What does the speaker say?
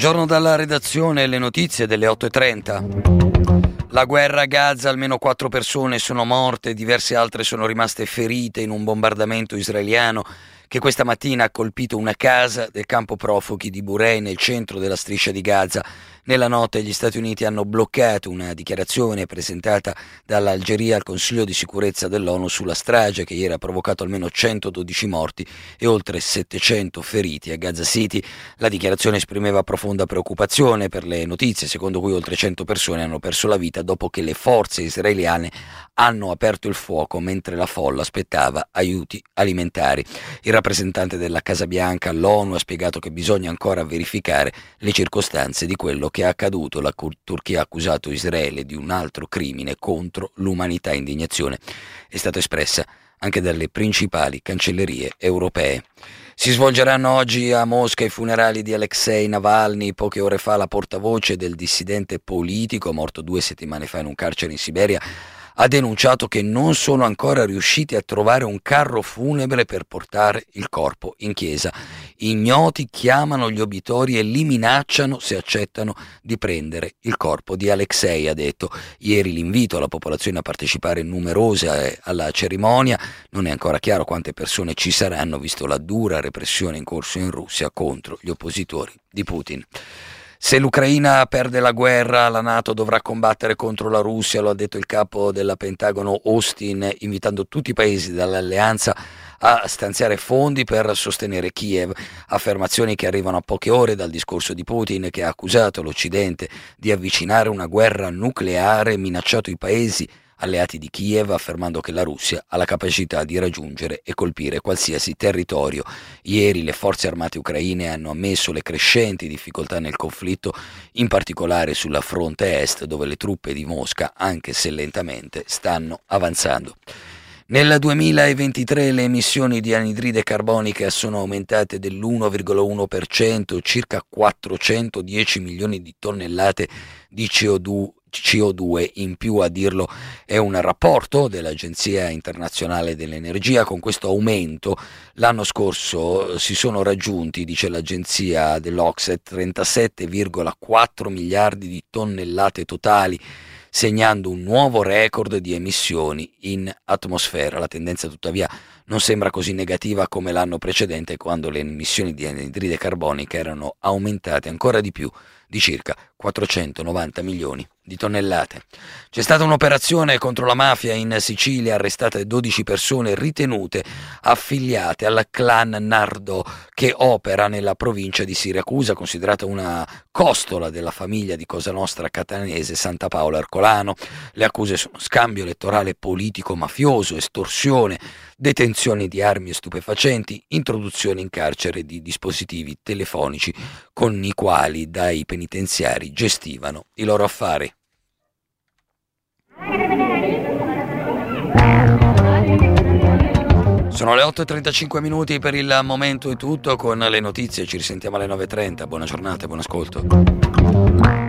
Buongiorno dalla redazione, le notizie delle 8.30. La guerra a Gaza, almeno quattro persone sono morte, diverse altre sono rimaste ferite in un bombardamento israeliano che questa mattina ha colpito una casa del campo profughi di Burei nel centro della striscia di Gaza. Nella notte gli Stati Uniti hanno bloccato una dichiarazione presentata dall'Algeria al Consiglio di sicurezza dell'ONU sulla strage che ieri ha provocato almeno 112 morti e oltre 700 feriti a Gaza City. La dichiarazione esprimeva profonda preoccupazione per le notizie secondo cui oltre 100 persone hanno perso la vita dopo che le forze israeliane hanno aperto il fuoco mentre la folla aspettava aiuti alimentari. Il rappresentante della Casa Bianca all'ONU ha spiegato che bisogna ancora verificare le circostanze di quello che è accaduto. La Turchia ha accusato Israele di un altro crimine contro l'umanità. Indignazione è stata espressa anche dalle principali cancellerie europee. Si svolgeranno oggi a Mosca i funerali di Alexei Navalny, poche ore fa la portavoce del dissidente politico, morto due settimane fa in un carcere in Siberia, ha denunciato che non sono ancora riusciti a trovare un carro funebre per portare il corpo in chiesa. Ignoti chiamano gli obitori e li minacciano se accettano di prendere il corpo di Alexei, ha detto. Ieri l'invito alla popolazione a partecipare numerose alla cerimonia. Non è ancora chiaro quante persone ci saranno, visto la dura repressione in corso in Russia contro gli oppositori di Putin. Se l'Ucraina perde la guerra, la Nato dovrà combattere contro la Russia, lo ha detto il capo della Pentagono Austin, invitando tutti i paesi dall'alleanza a stanziare fondi per sostenere Kiev, affermazioni che arrivano a poche ore dal discorso di Putin che ha accusato l'Occidente di avvicinare una guerra nucleare, minacciato i paesi alleati di Kiev, affermando che la Russia ha la capacità di raggiungere e colpire qualsiasi territorio. Ieri le forze armate ucraine hanno ammesso le crescenti difficoltà nel conflitto, in particolare sulla fronte est, dove le truppe di Mosca, anche se lentamente, stanno avanzando. Nel 2023 le emissioni di anidride carbonica sono aumentate dell'1,1%, circa 410 milioni di tonnellate di CO2 CO2 in più a dirlo è un rapporto dell'Agenzia internazionale dell'energia con questo aumento l'anno scorso si sono raggiunti dice l'agenzia dell'Oxet 37,4 miliardi di tonnellate totali segnando un nuovo record di emissioni in atmosfera. La tendenza tuttavia non sembra così negativa come l'anno precedente quando le emissioni di anidride carbonica erano aumentate ancora di più di circa 490 milioni di tonnellate. C'è stata un'operazione contro la mafia in Sicilia, arrestate 12 persone ritenute affiliate al clan Nardo che opera nella provincia di Siracusa, considerata una costola della famiglia di Cosa Nostra catanese Santa Paola Ercolano. Le accuse sono scambio elettorale politico mafioso, estorsione, detenzione di armi stupefacenti, introduzione in carcere di dispositivi telefonici con i quali dai penitenziari gestivano i loro affari. Sono le 8.35 minuti per il momento è tutto con le notizie, ci risentiamo alle 9.30, buona giornata e buon ascolto.